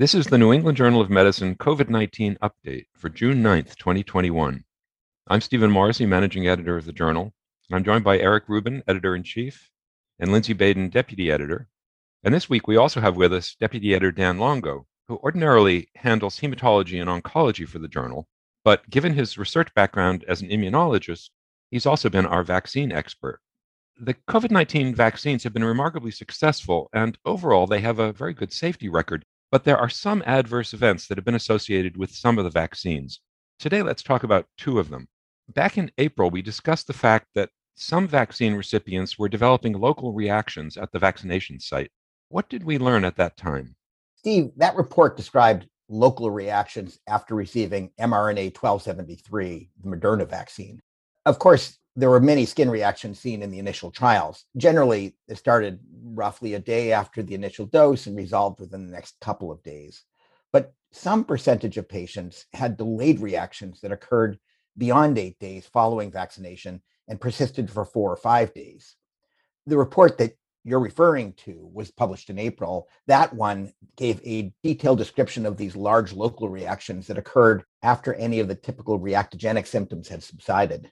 This is the New England Journal of Medicine COVID 19 update for June 9th, 2021. I'm Stephen Morrissey, managing editor of the journal. and I'm joined by Eric Rubin, editor in chief, and Lindsay Baden, deputy editor. And this week we also have with us deputy editor Dan Longo, who ordinarily handles hematology and oncology for the journal. But given his research background as an immunologist, he's also been our vaccine expert. The COVID 19 vaccines have been remarkably successful, and overall, they have a very good safety record but there are some adverse events that have been associated with some of the vaccines. Today, let's talk about two of them. Back in April, we discussed the fact that some vaccine recipients were developing local reactions at the vaccination site. What did we learn at that time? Steve, that report described local reactions after receiving mRNA 1273, the Moderna vaccine. Of course, there were many skin reactions seen in the initial trials. Generally, it started roughly a day after the initial dose and resolved within the next couple of days. But some percentage of patients had delayed reactions that occurred beyond eight days following vaccination and persisted for four or five days. The report that you're referring to was published in April. That one gave a detailed description of these large local reactions that occurred after any of the typical reactogenic symptoms had subsided.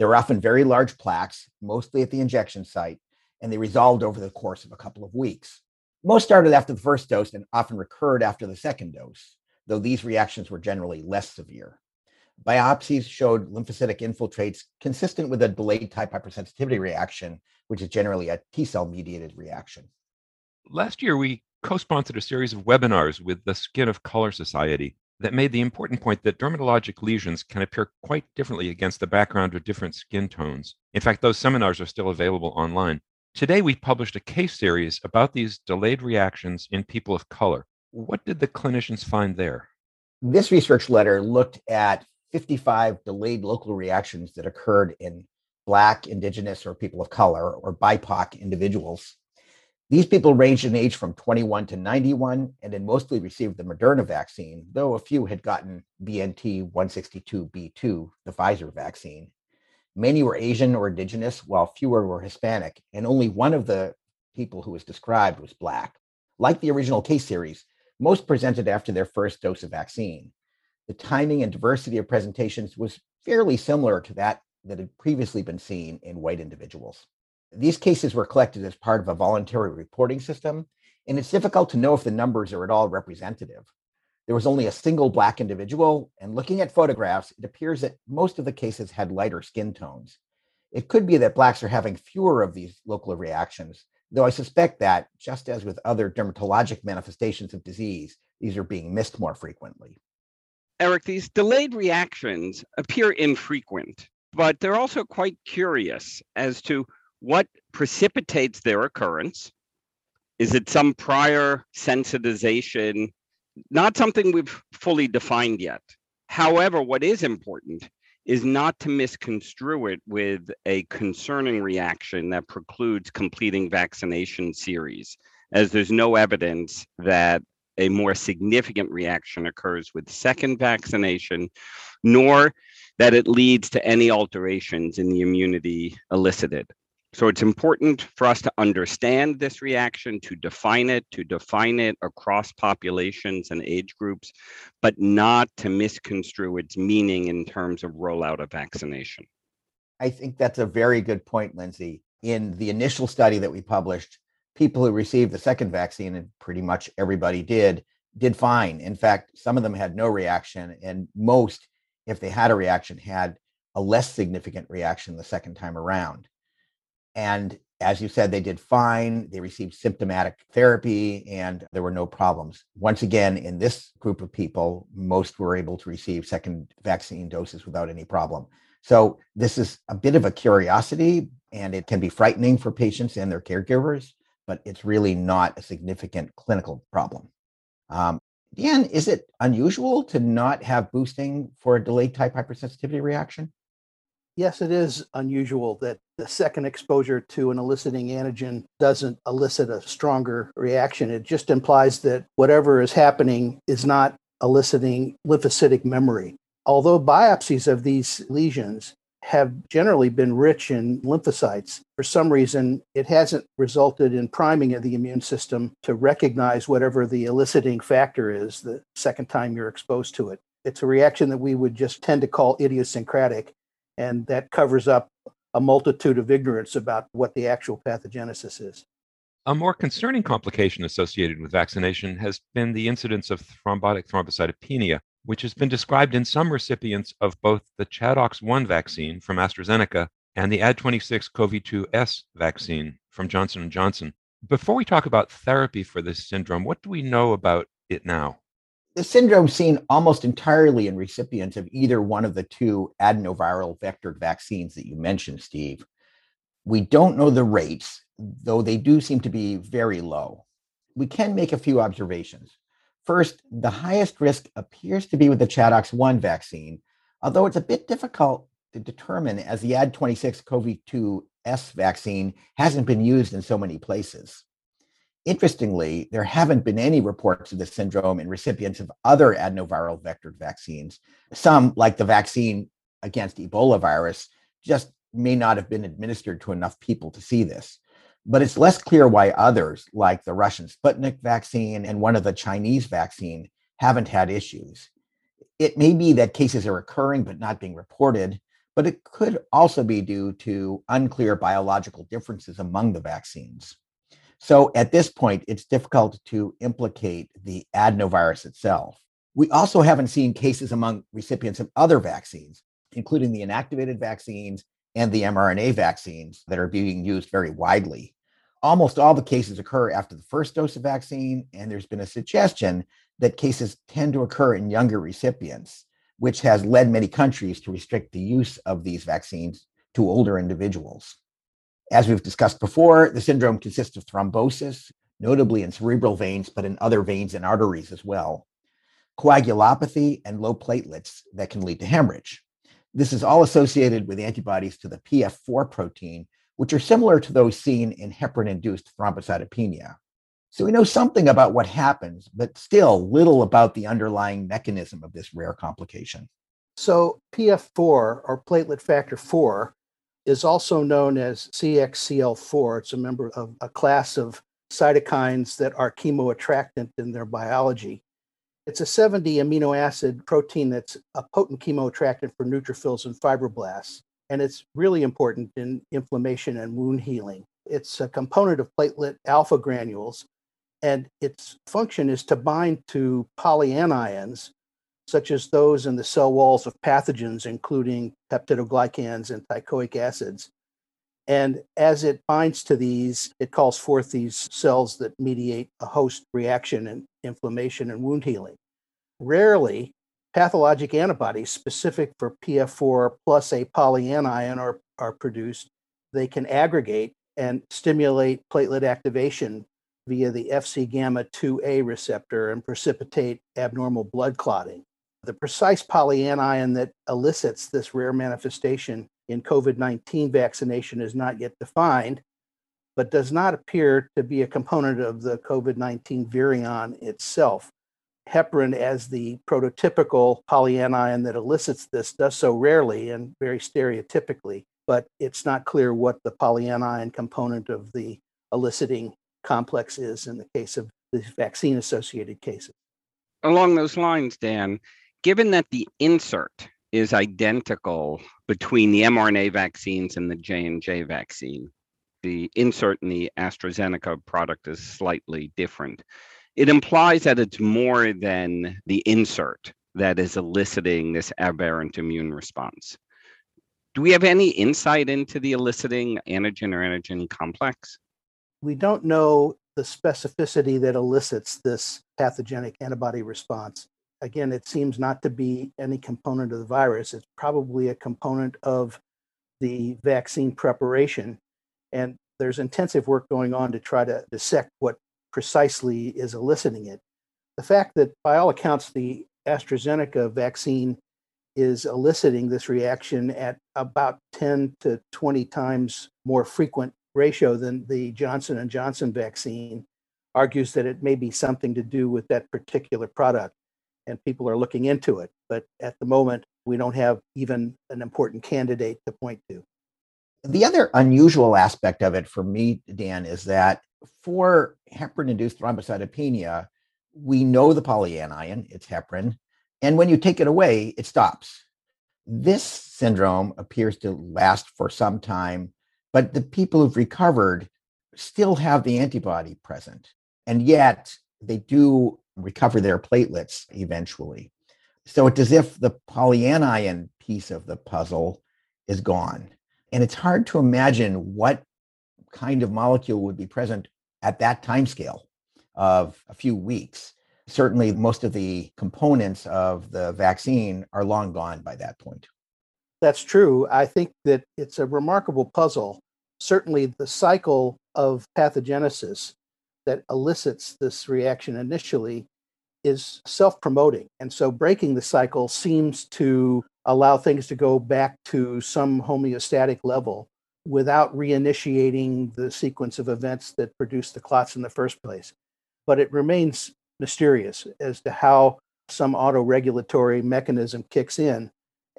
They were often very large plaques, mostly at the injection site, and they resolved over the course of a couple of weeks. Most started after the first dose and often recurred after the second dose, though these reactions were generally less severe. Biopsies showed lymphocytic infiltrates consistent with a delayed type hypersensitivity reaction, which is generally a T cell mediated reaction. Last year, we co sponsored a series of webinars with the Skin of Color Society that made the important point that dermatologic lesions can appear quite differently against the background of different skin tones. In fact, those seminars are still available online. Today, we published a case series about these delayed reactions in people of color. What did the clinicians find there? This research letter looked at 55 delayed local reactions that occurred in Black, Indigenous, or people of color, or BIPOC individuals these people ranged in age from 21 to 91 and had mostly received the Moderna vaccine, though a few had gotten BNT 162b2, the Pfizer vaccine. Many were Asian or indigenous, while fewer were Hispanic, and only one of the people who was described was Black. Like the original case series, most presented after their first dose of vaccine. The timing and diversity of presentations was fairly similar to that that had previously been seen in white individuals. These cases were collected as part of a voluntary reporting system, and it's difficult to know if the numbers are at all representative. There was only a single Black individual, and looking at photographs, it appears that most of the cases had lighter skin tones. It could be that Blacks are having fewer of these local reactions, though I suspect that, just as with other dermatologic manifestations of disease, these are being missed more frequently. Eric, these delayed reactions appear infrequent, but they're also quite curious as to what precipitates their occurrence? Is it some prior sensitization? Not something we've fully defined yet. However, what is important is not to misconstrue it with a concerning reaction that precludes completing vaccination series, as there's no evidence that a more significant reaction occurs with second vaccination, nor that it leads to any alterations in the immunity elicited. So it's important for us to understand this reaction, to define it, to define it across populations and age groups, but not to misconstrue its meaning in terms of rollout of vaccination. I think that's a very good point, Lindsay. In the initial study that we published, people who received the second vaccine, and pretty much everybody did, did fine. In fact, some of them had no reaction, and most, if they had a reaction, had a less significant reaction the second time around. And as you said, they did fine. They received symptomatic therapy and there were no problems. Once again, in this group of people, most were able to receive second vaccine doses without any problem. So, this is a bit of a curiosity and it can be frightening for patients and their caregivers, but it's really not a significant clinical problem. Um, Dan, is it unusual to not have boosting for a delayed type hypersensitivity reaction? Yes, it is unusual that the second exposure to an eliciting antigen doesn't elicit a stronger reaction. It just implies that whatever is happening is not eliciting lymphocytic memory. Although biopsies of these lesions have generally been rich in lymphocytes. For some reason, it hasn't resulted in priming of the immune system to recognize whatever the eliciting factor is the second time you're exposed to it. It's a reaction that we would just tend to call idiosyncratic, and that covers up a multitude of ignorance about what the actual pathogenesis is. A more concerning complication associated with vaccination has been the incidence of thrombotic thrombocytopenia, which has been described in some recipients of both the ChAdOx1 vaccine from AstraZeneca and the Ad26 CoV2S vaccine from Johnson & Johnson. Before we talk about therapy for this syndrome, what do we know about it now? The syndrome seen almost entirely in recipients of either one of the two adenoviral vectored vaccines that you mentioned, Steve. We don't know the rates, though they do seem to be very low. We can make a few observations. First, the highest risk appears to be with the ChAdOx1 vaccine, although it's a bit difficult to determine as the Ad26 CoV2S vaccine hasn't been used in so many places. Interestingly, there haven't been any reports of the syndrome in recipients of other adenoviral vectored vaccines. Some, like the vaccine against Ebola virus, just may not have been administered to enough people to see this. But it's less clear why others, like the Russian Sputnik vaccine and one of the Chinese vaccine, haven't had issues. It may be that cases are occurring but not being reported, but it could also be due to unclear biological differences among the vaccines. So at this point, it's difficult to implicate the adenovirus itself. We also haven't seen cases among recipients of other vaccines, including the inactivated vaccines and the mRNA vaccines that are being used very widely. Almost all the cases occur after the first dose of vaccine, and there's been a suggestion that cases tend to occur in younger recipients, which has led many countries to restrict the use of these vaccines to older individuals. As we've discussed before, the syndrome consists of thrombosis, notably in cerebral veins, but in other veins and arteries as well, coagulopathy, and low platelets that can lead to hemorrhage. This is all associated with antibodies to the PF4 protein, which are similar to those seen in heparin induced thrombocytopenia. So we know something about what happens, but still little about the underlying mechanism of this rare complication. So, PF4 or platelet factor 4 is also known as CXCL4. It's a member of a class of cytokines that are chemoattractant in their biology. It's a 70 amino acid protein that's a potent chemoattractant for neutrophils and fibroblasts, and it's really important in inflammation and wound healing. It's a component of platelet alpha granules, and its function is to bind to polyanions, such as those in the cell walls of pathogens, including peptidoglycans and teichoic acids. And as it binds to these, it calls forth these cells that mediate a host reaction and inflammation and wound healing. Rarely, pathologic antibodies specific for PF4 plus a polyanion are, are produced. They can aggregate and stimulate platelet activation via the Fc gamma 2A receptor and precipitate abnormal blood clotting. The precise polyanion that elicits this rare manifestation in COVID 19 vaccination is not yet defined, but does not appear to be a component of the COVID 19 virion itself. Heparin, as the prototypical polyanion that elicits this, does so rarely and very stereotypically, but it's not clear what the polyanion component of the eliciting complex is in the case of the vaccine associated cases. Along those lines, Dan, given that the insert is identical between the mRNA vaccines and the J&J vaccine. The insert in the AstraZeneca product is slightly different. It implies that it's more than the insert that is eliciting this aberrant immune response. Do we have any insight into the eliciting antigen or antigen complex? We don't know the specificity that elicits this pathogenic antibody response again, it seems not to be any component of the virus. It's probably a component of the vaccine preparation. And there's intensive work going on to try to dissect what precisely is eliciting it. The fact that, by all accounts, the AstraZeneca vaccine is eliciting this reaction at about 10 to 20 times more frequent ratio than the Johnson and Johnson vaccine argues that it may be something to do with that particular product and people are looking into it. But at the moment, we don't have even an important candidate to point to. The other unusual aspect of it for me, Dan, is that for heparin induced thrombocytopenia, we know the polyanion, it's heparin. And when you take it away, it stops. This syndrome appears to last for some time, but the people who've recovered still have the antibody present. And yet they do recover their platelets eventually. So it's as if the polyanion piece of the puzzle is gone. And it's hard to imagine what kind of molecule would be present at that time scale of a few weeks. Certainly, most of the components of the vaccine are long gone by that point. That's true. I think that it's a remarkable puzzle. Certainly, the cycle of pathogenesis that elicits this reaction initially is self promoting. And so breaking the cycle seems to allow things to go back to some homeostatic level without reinitiating the sequence of events that produced the clots in the first place. But it remains mysterious as to how some autoregulatory mechanism kicks in.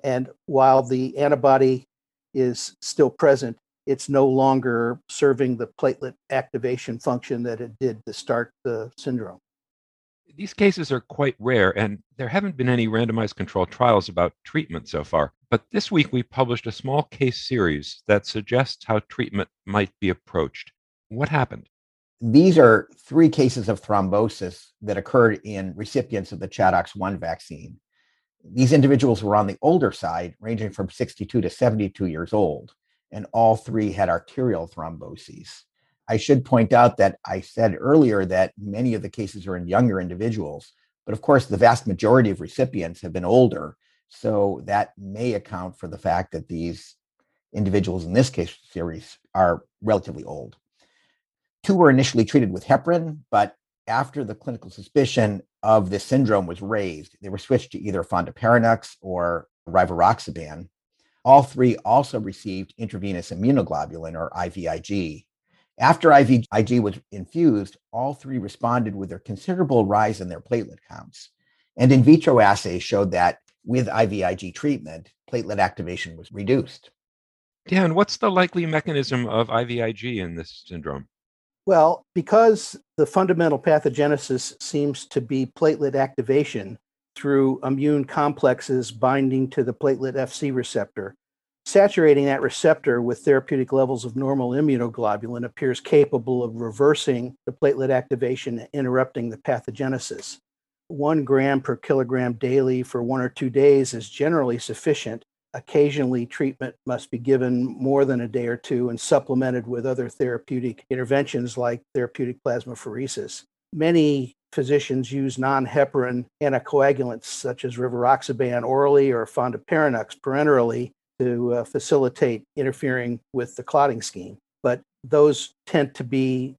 And while the antibody is still present, it's no longer serving the platelet activation function that it did to start the syndrome. These cases are quite rare, and there haven't been any randomized controlled trials about treatment so far. But this week we published a small case series that suggests how treatment might be approached. What happened? These are three cases of thrombosis that occurred in recipients of the ChAdOx1 vaccine. These individuals were on the older side, ranging from 62 to 72 years old, and all three had arterial thromboses. I should point out that I said earlier that many of the cases are in younger individuals, but of course, the vast majority of recipients have been older. So that may account for the fact that these individuals in this case series are relatively old. Two were initially treated with heparin, but after the clinical suspicion of this syndrome was raised, they were switched to either fondaparinux or rivaroxaban. All three also received intravenous immunoglobulin or IVIG after IVIG was infused, all three responded with a considerable rise in their platelet counts. And in vitro assays showed that with IVIG treatment, platelet activation was reduced. Dan, what's the likely mechanism of IVIG in this syndrome? Well, because the fundamental pathogenesis seems to be platelet activation through immune complexes binding to the platelet FC receptor, Saturating that receptor with therapeutic levels of normal immunoglobulin appears capable of reversing the platelet activation and interrupting the pathogenesis. One gram per kilogram daily for one or two days is generally sufficient. Occasionally, treatment must be given more than a day or two and supplemented with other therapeutic interventions like therapeutic plasmapheresis. Many physicians use non heparin anticoagulants such as rivaroxaban orally or fondaparinux parenterally to uh, facilitate interfering with the clotting scheme. But those tend to be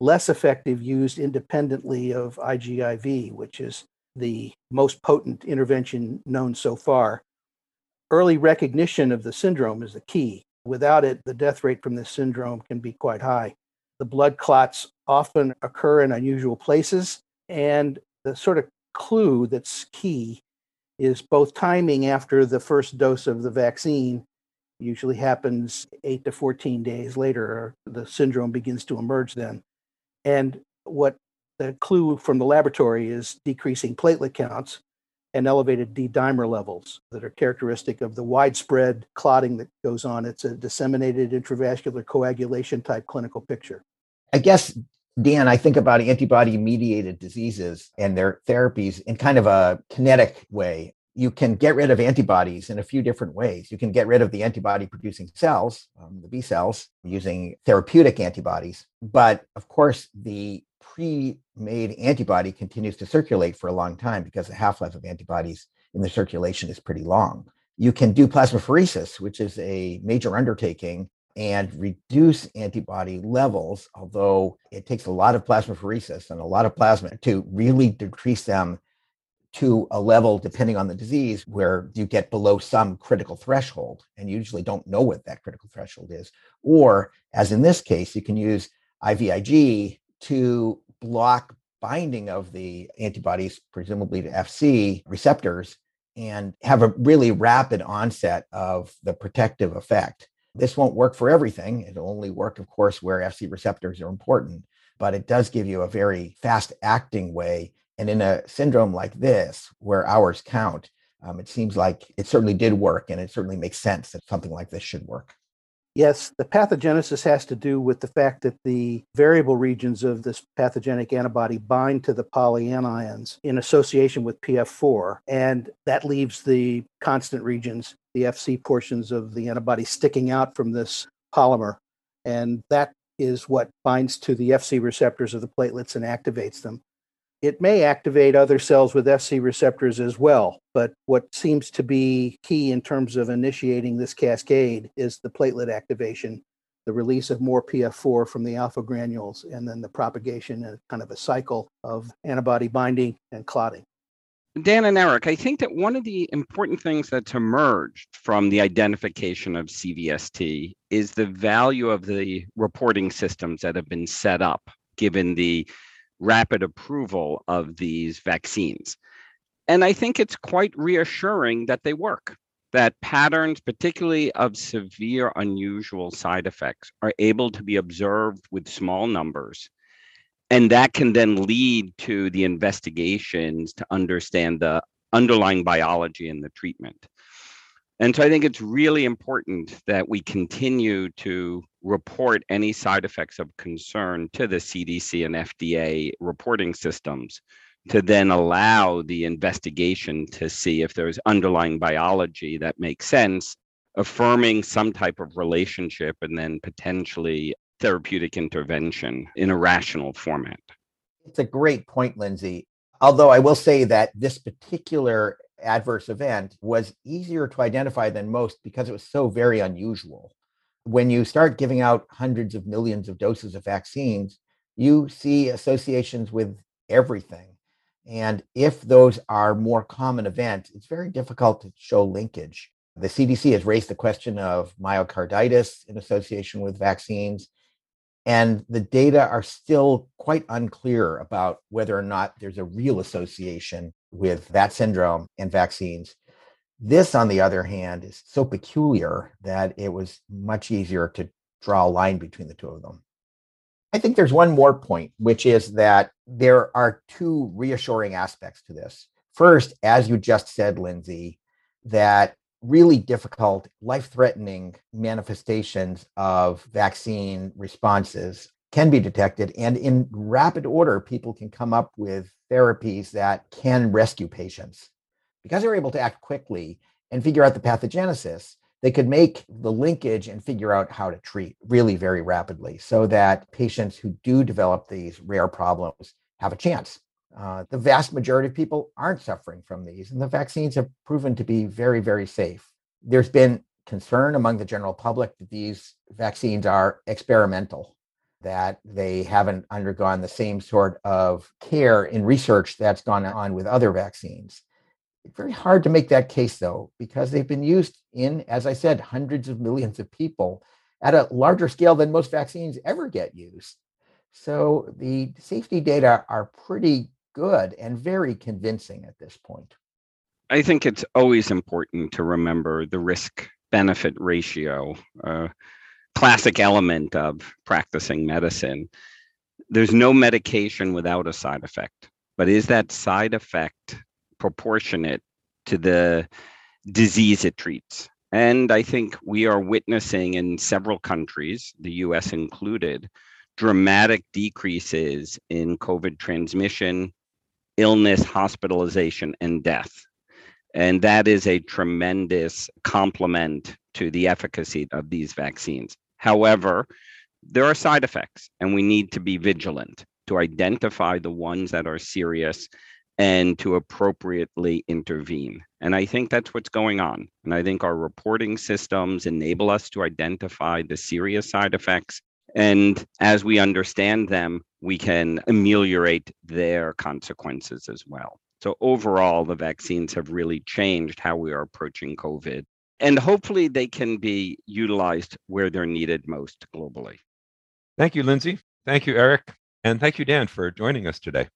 less effective used independently of IGIV, which is the most potent intervention known so far. Early recognition of the syndrome is the key. Without it, the death rate from this syndrome can be quite high. The blood clots often occur in unusual places, and the sort of clue that's key is both timing after the first dose of the vaccine usually happens 8 to 14 days later the syndrome begins to emerge then and what the clue from the laboratory is decreasing platelet counts and elevated D dimer levels that are characteristic of the widespread clotting that goes on. It's a disseminated intravascular coagulation type clinical picture. I guess Dan, I think about antibody mediated diseases and their therapies in kind of a kinetic way. You can get rid of antibodies in a few different ways. You can get rid of the antibody producing cells, um, the B cells, using therapeutic antibodies. But of course, the pre made antibody continues to circulate for a long time because the half life of antibodies in the circulation is pretty long. You can do plasmapheresis, which is a major undertaking and reduce antibody levels, although it takes a lot of plasmapheresis and a lot of plasma to really decrease them to a level, depending on the disease, where you get below some critical threshold and you usually don't know what that critical threshold is. Or, as in this case, you can use IVIG to block binding of the antibodies, presumably to FC receptors, and have a really rapid onset of the protective effect. This won't work for everything. It'll only work, of course, where FC receptors are important, but it does give you a very fast acting way. And in a syndrome like this, where hours count, um, it seems like it certainly did work, and it certainly makes sense that something like this should work. Yes, the pathogenesis has to do with the fact that the variable regions of this pathogenic antibody bind to the polyanions in association with PF4, and that leaves the constant regions, the FC portions of the antibody, sticking out from this polymer. And that is what binds to the FC receptors of the platelets and activates them. It may activate other cells with FC receptors as well, but what seems to be key in terms of initiating this cascade is the platelet activation, the release of more PF4 from the alpha granules, and then the propagation and kind of a cycle of antibody binding and clotting. Dan and Eric, I think that one of the important things that's emerged from the identification of CVST is the value of the reporting systems that have been set up given the rapid approval of these vaccines. And I think it's quite reassuring that they work, that patterns, particularly of severe, unusual side effects, are able to be observed with small numbers. And that can then lead to the investigations to understand the underlying biology and the treatment. And so I think it's really important that we continue to report any side effects of concern to the CDC and FDA reporting systems to then allow the investigation to see if there's underlying biology that makes sense, affirming some type of relationship and then potentially therapeutic intervention in a rational format. It's a great point, Lindsay. Although I will say that this particular adverse event was easier to identify than most because it was so very unusual. When you start giving out hundreds of millions of doses of vaccines, you see associations with everything. And if those are more common events, it's very difficult to show linkage. The CDC has raised the question of myocarditis in association with vaccines. And the data are still quite unclear about whether or not there's a real association with that syndrome and vaccines. This, on the other hand, is so peculiar that it was much easier to draw a line between the two of them. I think there's one more point, which is that there are two reassuring aspects to this. First, as you just said, Lindsay, that really difficult, life threatening manifestations of vaccine responses can be detected. And in rapid order, people can come up with therapies that can rescue patients. Because they're able to act quickly and figure out the pathogenesis, they could make the linkage and figure out how to treat really very rapidly so that patients who do develop these rare problems have a chance. Uh, the vast majority of people aren't suffering from these, and the vaccines have proven to be very, very safe. There's been concern among the general public that these vaccines are experimental that they haven't undergone the same sort of care in research that's gone on with other vaccines. Very hard to make that case, though, because they've been used in, as I said, hundreds of millions of people at a larger scale than most vaccines ever get used. So the safety data are pretty good and very convincing at this point. I think it's always important to remember the risk benefit ratio. Uh, classic element of practicing medicine. There's no medication without a side effect, but is that side effect proportionate to the disease it treats? And I think we are witnessing in several countries, the US included, dramatic decreases in COVID transmission, illness, hospitalization, and death. And that is a tremendous complement to the efficacy of these vaccines. However, there are side effects, and we need to be vigilant to identify the ones that are serious and to appropriately intervene. And I think that's what's going on. And I think our reporting systems enable us to identify the serious side effects. And as we understand them, we can ameliorate their consequences as well. So, overall, the vaccines have really changed how we are approaching COVID and hopefully they can be utilized where they're needed most globally. Thank you, Lindsay. Thank you, Eric. And thank you, Dan, for joining us today.